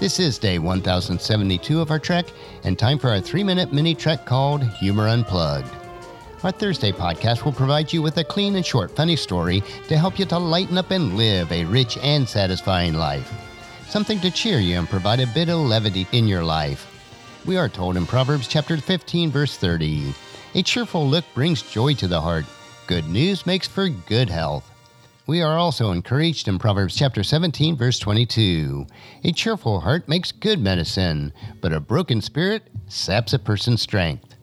This is day 1072 of our trek, and time for our three minute mini trek called Humor Unplugged. Our Thursday podcast will provide you with a clean and short, funny story to help you to lighten up and live a rich and satisfying life. Something to cheer you and provide a bit of levity in your life. We are told in Proverbs chapter 15, verse 30 A cheerful look brings joy to the heart, good news makes for good health. We are also encouraged in Proverbs chapter 17, verse 22. A cheerful heart makes good medicine, but a broken spirit saps a person's strength.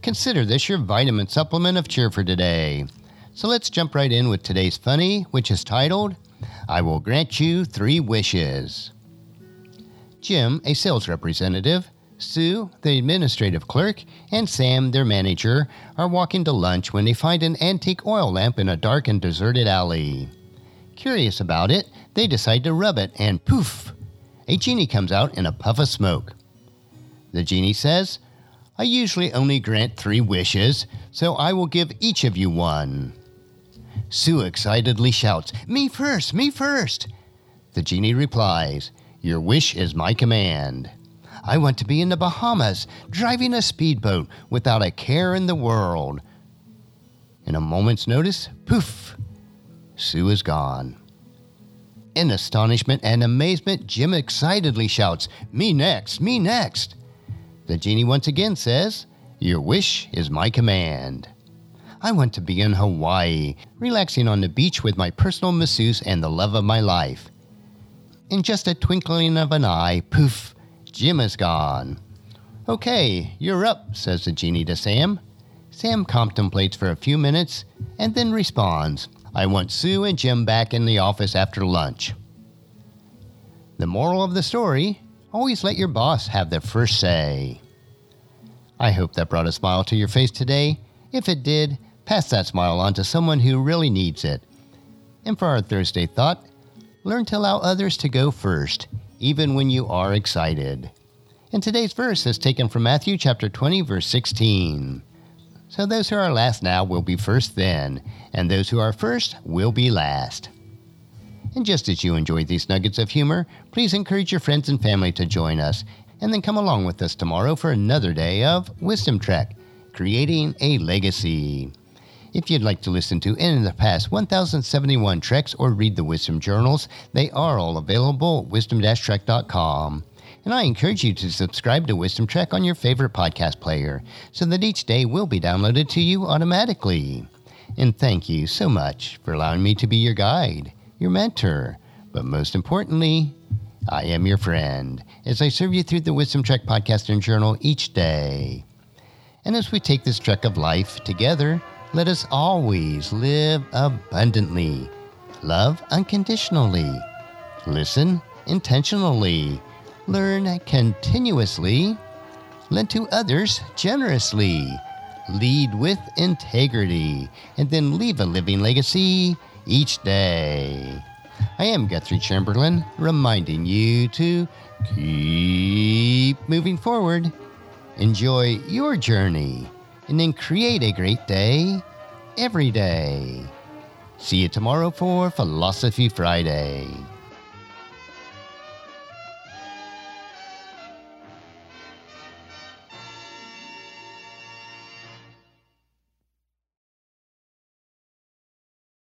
Consider this your vitamin supplement of cheer for today. So let's jump right in with today's funny, which is titled, I Will Grant You Three Wishes. Jim, a sales representative, Sue, the administrative clerk, and Sam, their manager, are walking to lunch when they find an antique oil lamp in a dark and deserted alley. Curious about it, they decide to rub it, and poof! A genie comes out in a puff of smoke. The genie says, I usually only grant three wishes, so I will give each of you one. Sue excitedly shouts, Me first, me first! The genie replies, Your wish is my command. I want to be in the Bahamas, driving a speedboat without a care in the world. In a moment's notice, poof, Sue is gone. In astonishment and amazement, Jim excitedly shouts, Me next, me next. The genie once again says, Your wish is my command. I want to be in Hawaii, relaxing on the beach with my personal masseuse and the love of my life. In just a twinkling of an eye, poof, Jim is gone. Okay, you're up, says the genie to Sam. Sam contemplates for a few minutes and then responds, I want Sue and Jim back in the office after lunch. The moral of the story always let your boss have the first say. I hope that brought a smile to your face today. If it did, pass that smile on to someone who really needs it. And for our Thursday thought, learn to allow others to go first, even when you are excited. And today's verse is taken from Matthew chapter 20, verse 16. So those who are last now will be first then, and those who are first will be last. And just as you enjoyed these nuggets of humor, please encourage your friends and family to join us, and then come along with us tomorrow for another day of Wisdom Trek, creating a legacy. If you'd like to listen to any of the past 1071 treks or read the Wisdom Journals, they are all available at wisdom-trek.com. And I encourage you to subscribe to Wisdom Trek on your favorite podcast player so that each day will be downloaded to you automatically. And thank you so much for allowing me to be your guide, your mentor, but most importantly, I am your friend as I serve you through the Wisdom Trek podcast and journal each day. And as we take this trek of life together, let us always live abundantly, love unconditionally, listen intentionally, learn continuously, lend to others generously, lead with integrity, and then leave a living legacy each day. I am Guthrie Chamberlain, reminding you to keep moving forward, enjoy your journey, and then create a great day every day. See you tomorrow for Philosophy Friday.